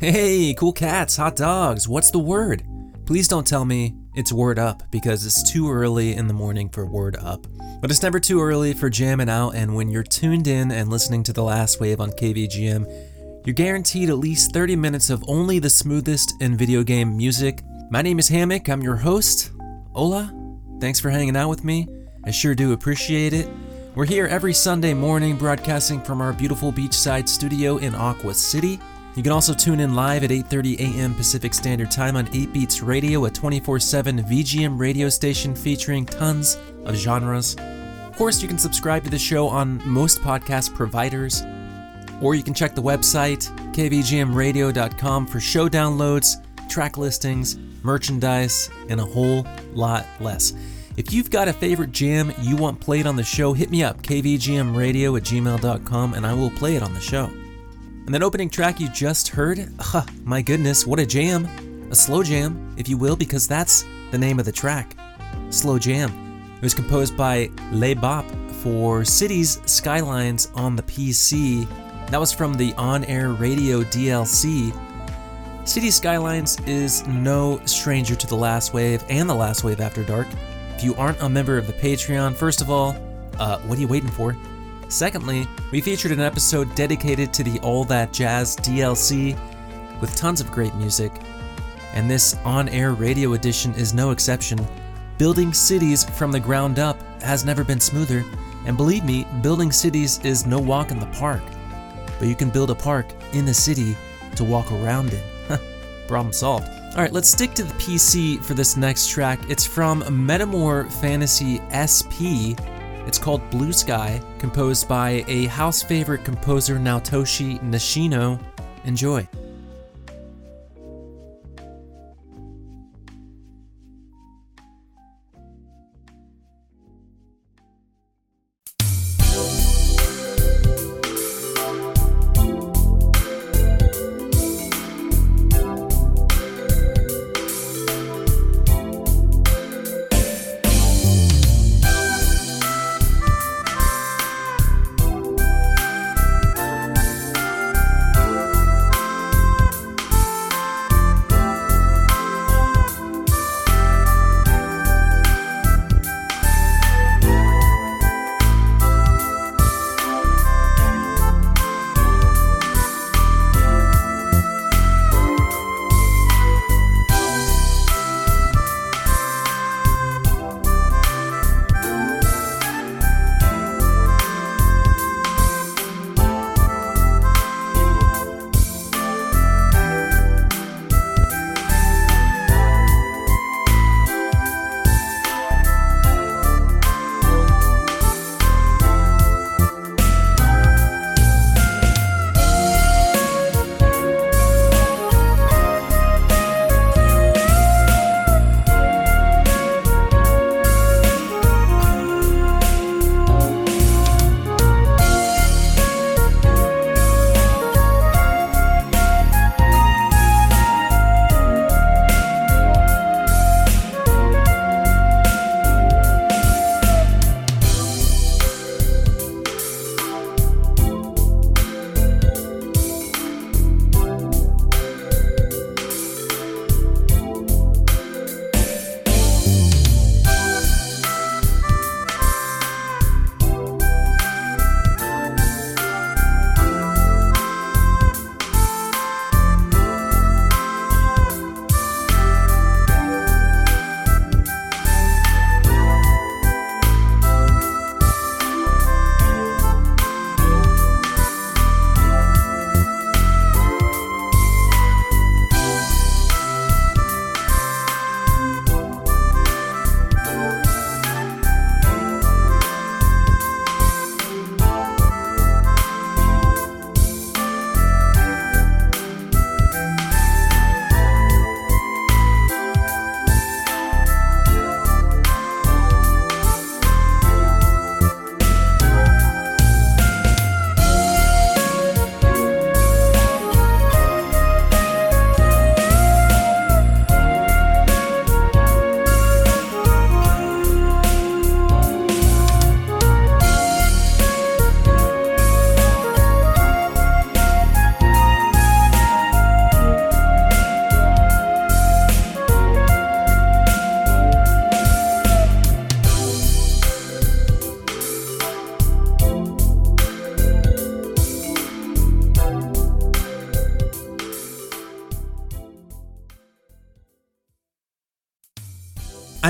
Hey, cool cats, hot dogs, what's the word? Please don't tell me it's word up because it's too early in the morning for word up. But it's never too early for jamming out, and when you're tuned in and listening to The Last Wave on KVGM, you're guaranteed at least 30 minutes of only the smoothest in video game music. My name is Hammock, I'm your host. Hola, thanks for hanging out with me. I sure do appreciate it. We're here every Sunday morning broadcasting from our beautiful beachside studio in Aqua City. You can also tune in live at 8:30 a.m. Pacific Standard Time on 8 Beats Radio, a 24/7 VGM radio station featuring tons of genres. Of course, you can subscribe to the show on most podcast providers, or you can check the website kvgmradio.com for show downloads, track listings, merchandise, and a whole lot less. If you've got a favorite jam you want played on the show, hit me up, kvgmradio at gmail.com, and I will play it on the show. And that opening track you just heard, my goodness, what a jam! A slow jam, if you will, because that's the name of the track. Slow Jam. It was composed by Le Bop for Cities Skylines on the PC. That was from the On Air Radio DLC. City Skylines is no stranger to the Last Wave and the Last Wave After Dark. If you aren't a member of the Patreon, first of all, uh, what are you waiting for? Secondly, we featured an episode dedicated to the All That Jazz DLC with tons of great music. And this on air radio edition is no exception. Building cities from the ground up has never been smoother, and believe me, building cities is no walk in the park. But you can build a park in the city to walk around in. Problem solved. Alright, let's stick to the PC for this next track. It's from Metamor Fantasy SP. It's called Blue Sky, composed by a house favorite composer Naotoshi Nishino. Enjoy.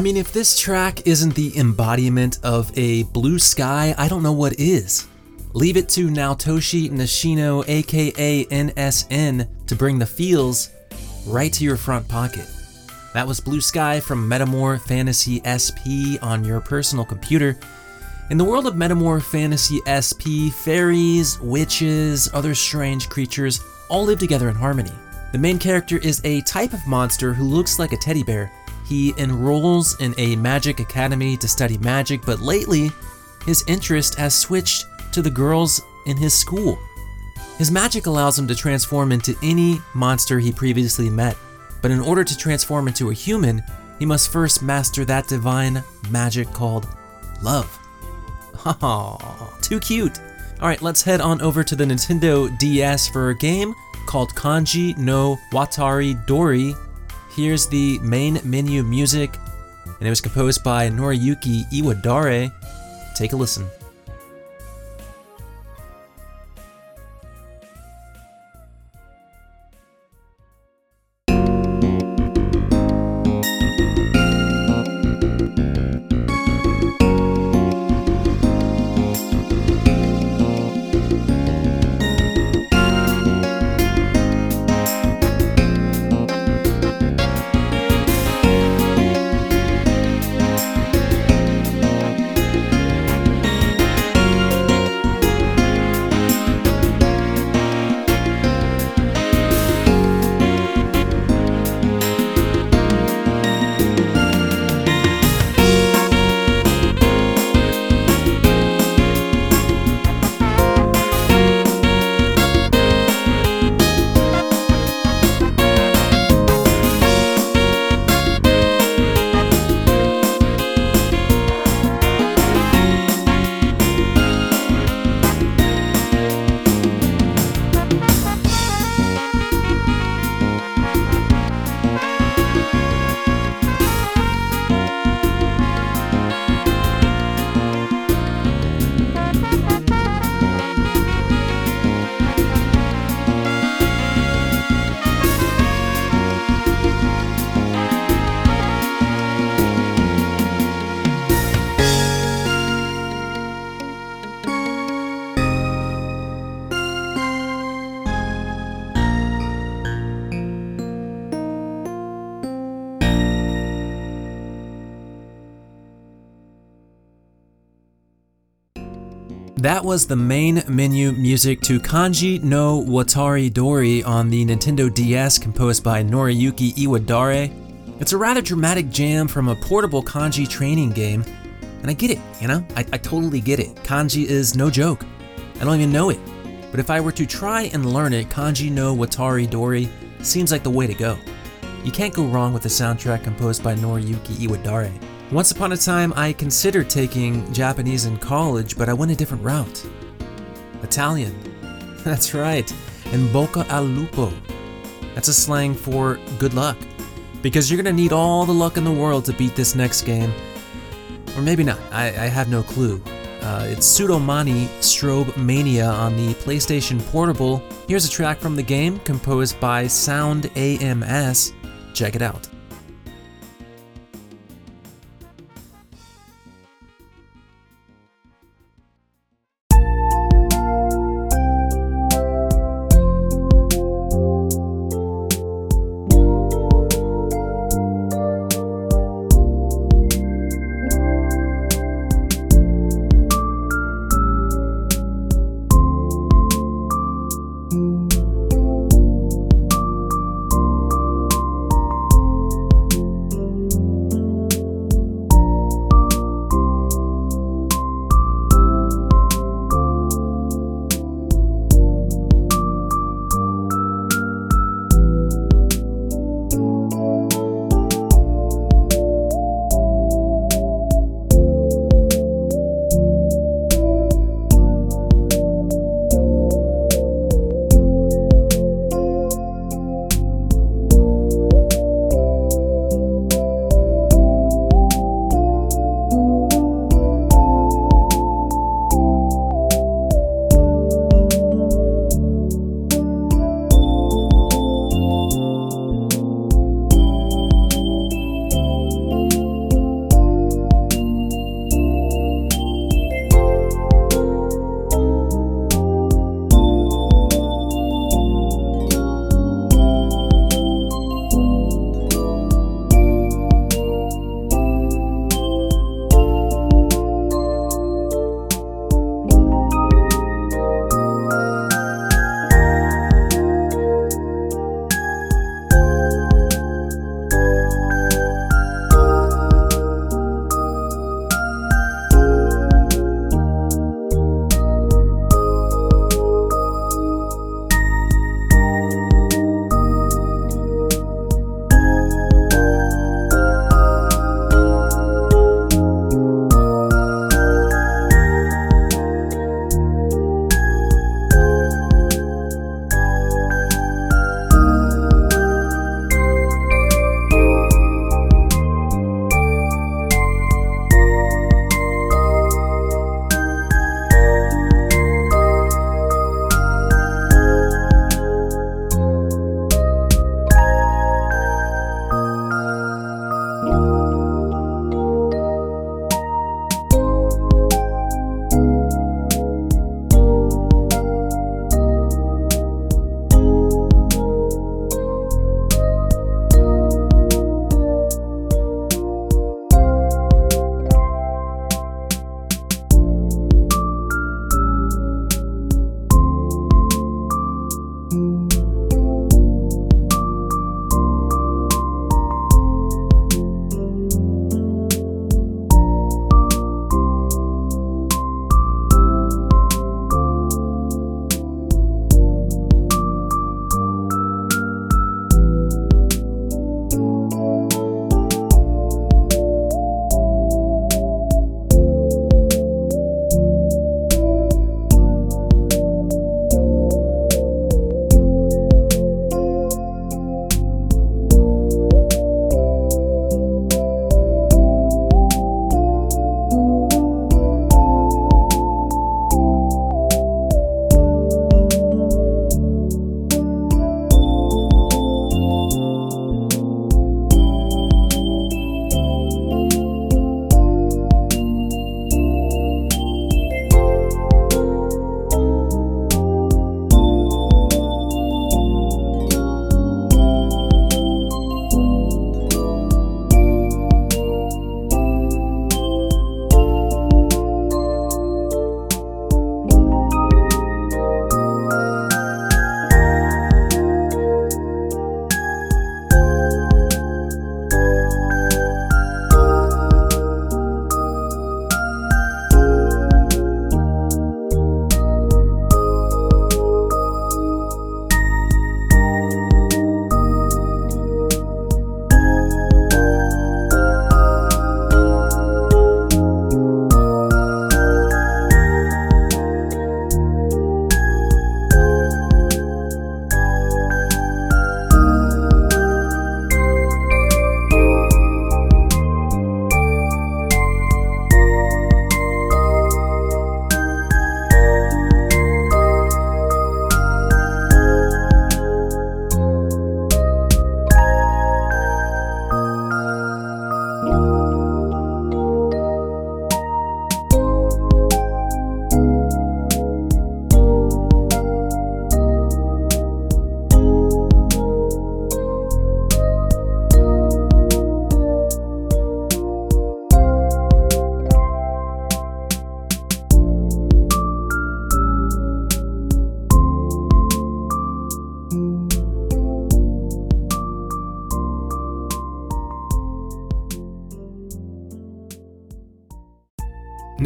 I mean, if this track isn't the embodiment of a blue sky, I don't know what is. Leave it to Naotoshi Nishino, aka NSN, to bring the feels right to your front pocket. That was Blue Sky from Metamor Fantasy SP on your personal computer. In the world of Metamor Fantasy SP, fairies, witches, other strange creatures all live together in harmony. The main character is a type of monster who looks like a teddy bear. He enrolls in a magic academy to study magic, but lately, his interest has switched to the girls in his school. His magic allows him to transform into any monster he previously met, but in order to transform into a human, he must first master that divine magic called love. Oh, too cute. Alright, let's head on over to the Nintendo DS for a game called Kanji no Watari Dori. Here's the main menu music, and it was composed by Noriyuki Iwadare. Take a listen. That was the main menu music to Kanji no Watari Dori on the Nintendo DS composed by Noriyuki Iwadare. It's a rather dramatic jam from a portable kanji training game, and I get it, you know? I, I totally get it. Kanji is no joke. I don't even know it. But if I were to try and learn it, Kanji no Watari Dori seems like the way to go. You can't go wrong with a soundtrack composed by Noriyuki Iwadare. Once upon a time, I considered taking Japanese in college, but I went a different route. Italian. That's right, and bocca al lupo. That's a slang for good luck. Because you're gonna need all the luck in the world to beat this next game. Or maybe not, I, I have no clue. Uh, it's Pseudomani Strobe Mania on the PlayStation Portable. Here's a track from the game composed by Sound AMS. Check it out.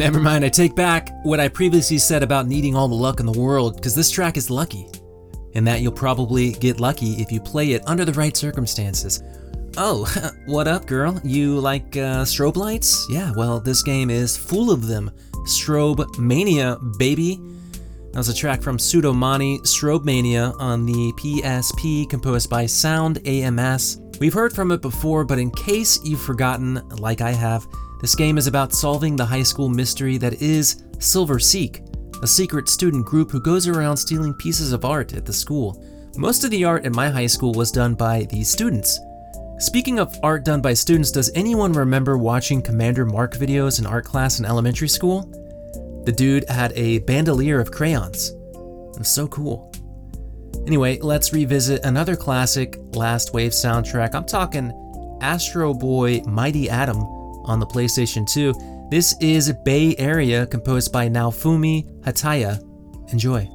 Never mind, I take back what I previously said about needing all the luck in the world, because this track is lucky. And that you'll probably get lucky if you play it under the right circumstances. Oh, what up, girl? You like uh, strobe lights? Yeah, well, this game is full of them. Strobe Mania, baby. That was a track from Pseudomani, Strobe Mania, on the PSP, composed by Sound AMS. We've heard from it before, but in case you've forgotten, like I have, this game is about solving the high school mystery that is Silver Seek, a secret student group who goes around stealing pieces of art at the school. Most of the art at my high school was done by these students. Speaking of art done by students, does anyone remember watching Commander Mark videos in art class in elementary school? The dude had a bandolier of crayons. It was so cool. Anyway, let's revisit another classic Last Wave soundtrack. I'm talking Astro Boy Mighty Atom on the PlayStation 2. This is Bay Area, composed by Naofumi Hataya. Enjoy.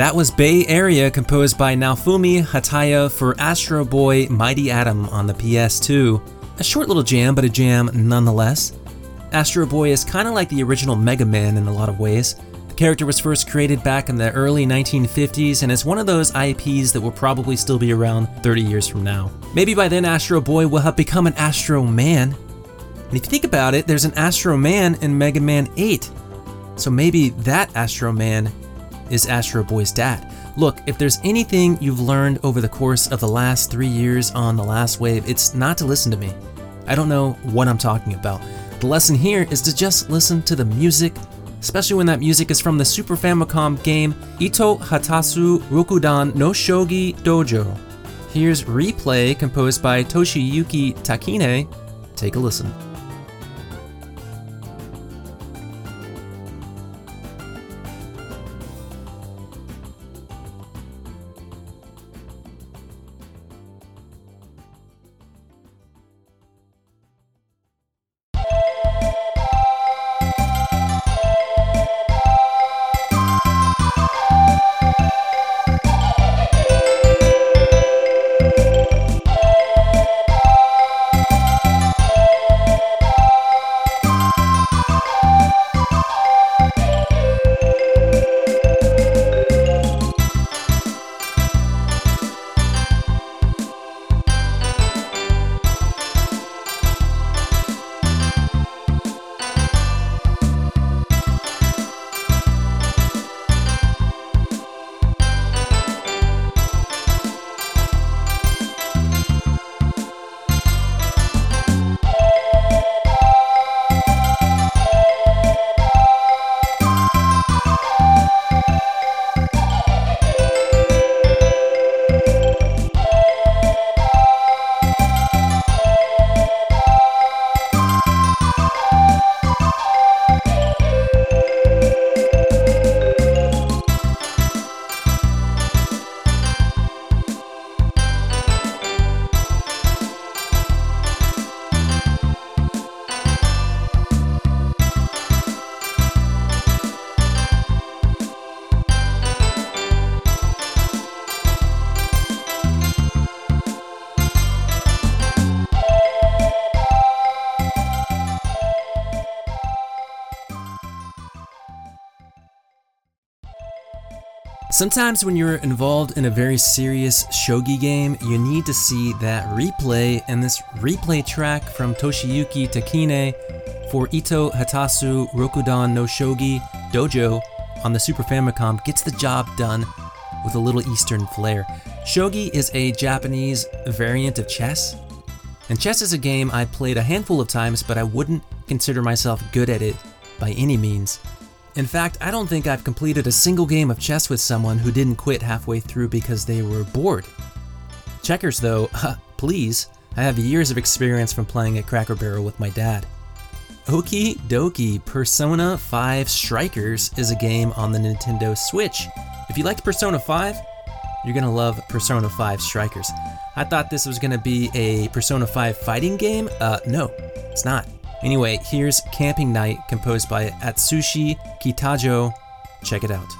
That was Bay Area, composed by Naofumi Hataya for Astro Boy Mighty Atom on the PS2. A short little jam, but a jam nonetheless. Astro Boy is kind of like the original Mega Man in a lot of ways. The character was first created back in the early 1950s and is one of those IPs that will probably still be around 30 years from now. Maybe by then Astro Boy will have become an Astro Man. And if you think about it, there's an Astro Man in Mega Man 8. So maybe that Astro Man is Astro Boy's dad. Look, if there's anything you've learned over the course of the last three years on The Last Wave, it's not to listen to me. I don't know what I'm talking about. The lesson here is to just listen to the music, especially when that music is from the Super Famicom game Ito Hatasu Rokudan no Shogi Dojo. Here's Replay composed by Toshiyuki Takine. Take a listen. Sometimes when you're involved in a very serious shogi game, you need to see that replay, and this replay track from Toshiyuki Takine for Ito Hatasu Rokudan no Shogi Dojo on the Super Famicom gets the job done with a little Eastern flair. Shogi is a Japanese variant of chess, and chess is a game I played a handful of times, but I wouldn't consider myself good at it by any means. In fact, I don't think I've completed a single game of chess with someone who didn't quit halfway through because they were bored. Checkers, though, please, I have years of experience from playing at Cracker Barrel with my dad. Okie dokie, Persona 5 Strikers is a game on the Nintendo Switch. If you liked Persona 5, you're gonna love Persona 5 Strikers. I thought this was gonna be a Persona 5 fighting game. Uh, no, it's not. Anyway, here's Camping Night, composed by Atsushi Kitajo. Check it out.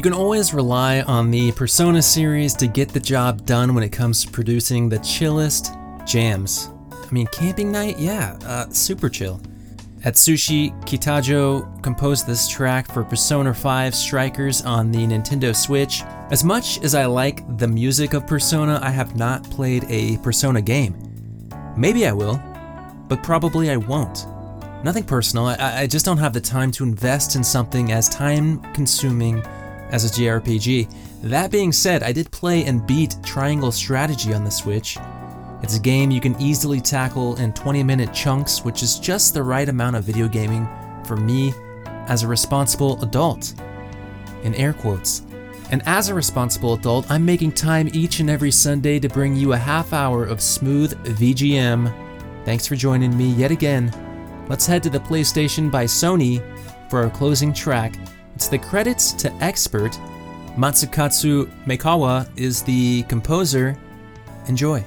You can always rely on the Persona series to get the job done when it comes to producing the chillest jams. I mean, Camping Night, yeah, uh, super chill. Atsushi Kitajo composed this track for Persona 5 Strikers on the Nintendo Switch. As much as I like the music of Persona, I have not played a Persona game. Maybe I will, but probably I won't. Nothing personal, I, I just don't have the time to invest in something as time consuming as a JRPG. That being said, I did play and beat Triangle Strategy on the Switch. It's a game you can easily tackle in 20 minute chunks, which is just the right amount of video gaming for me as a responsible adult. In air quotes. And as a responsible adult, I'm making time each and every Sunday to bring you a half hour of smooth VGM. Thanks for joining me yet again. Let's head to the PlayStation by Sony for our closing track. It's the credits to Expert. Matsukatsu Maekawa is the composer. Enjoy.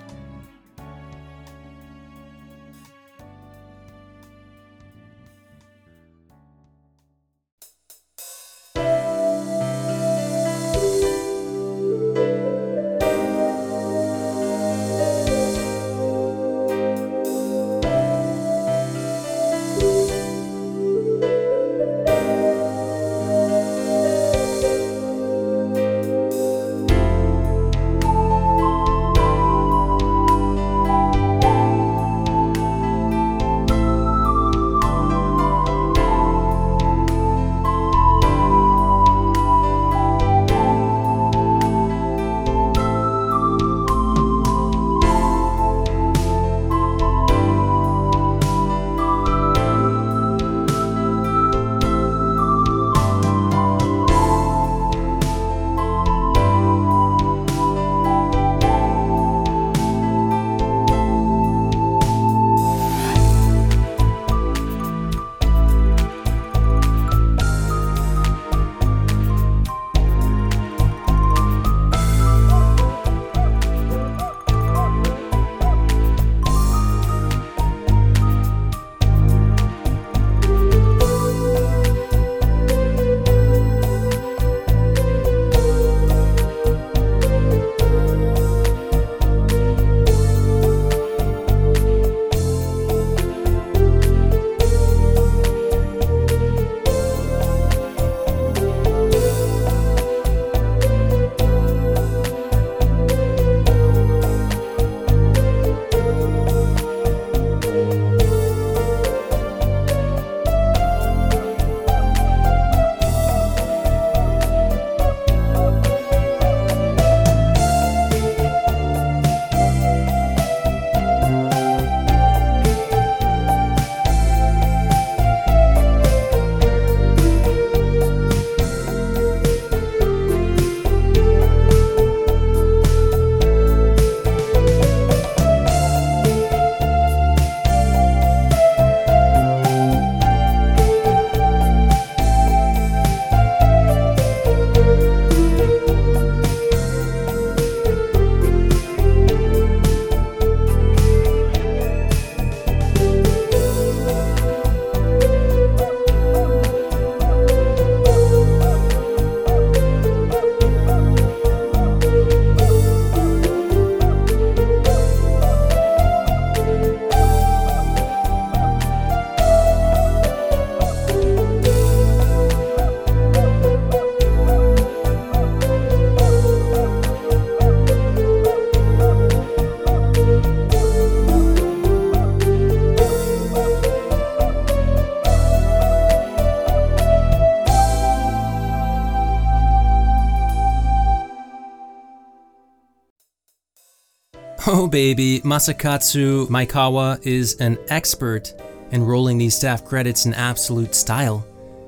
Baby, Masakatsu Maikawa is an expert in rolling these staff credits in absolute style.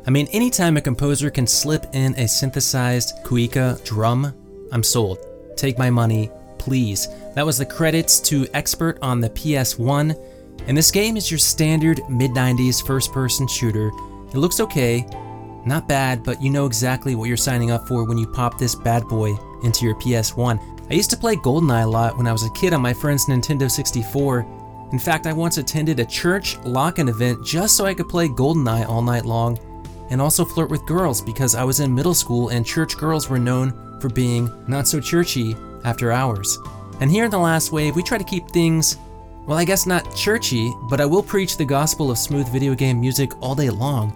I mean, anytime a composer can slip in a synthesized cuica drum, I'm sold. Take my money, please. That was the credits to Expert on the PS1, and this game is your standard mid 90s first person shooter. It looks okay, not bad, but you know exactly what you're signing up for when you pop this bad boy into your PS1. I used to play GoldenEye a lot when I was a kid on my friend's Nintendo 64. In fact, I once attended a church lock-in event just so I could play GoldenEye all night long and also flirt with girls because I was in middle school and church girls were known for being not so churchy after hours. And here in the last wave, we try to keep things, well, I guess not churchy, but I will preach the gospel of smooth video game music all day long.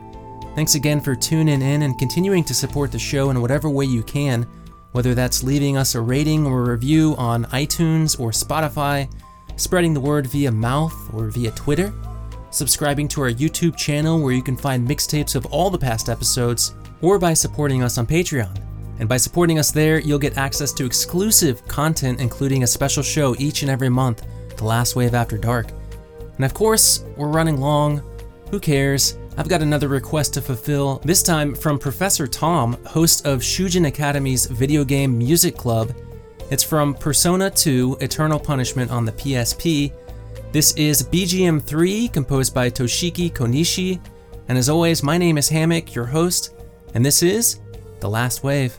Thanks again for tuning in and continuing to support the show in whatever way you can whether that's leaving us a rating or a review on iTunes or Spotify, spreading the word via mouth or via Twitter, subscribing to our YouTube channel where you can find mixtapes of all the past episodes, or by supporting us on Patreon. And by supporting us there, you'll get access to exclusive content, including a special show each and every month, The Last Wave After Dark. And of course, we're running long. Who cares? I've got another request to fulfill, this time from Professor Tom, host of Shujin Academy's video game music club. It's from Persona 2 Eternal Punishment on the PSP. This is BGM 3, composed by Toshiki Konishi. And as always, my name is Hammock, your host, and this is The Last Wave.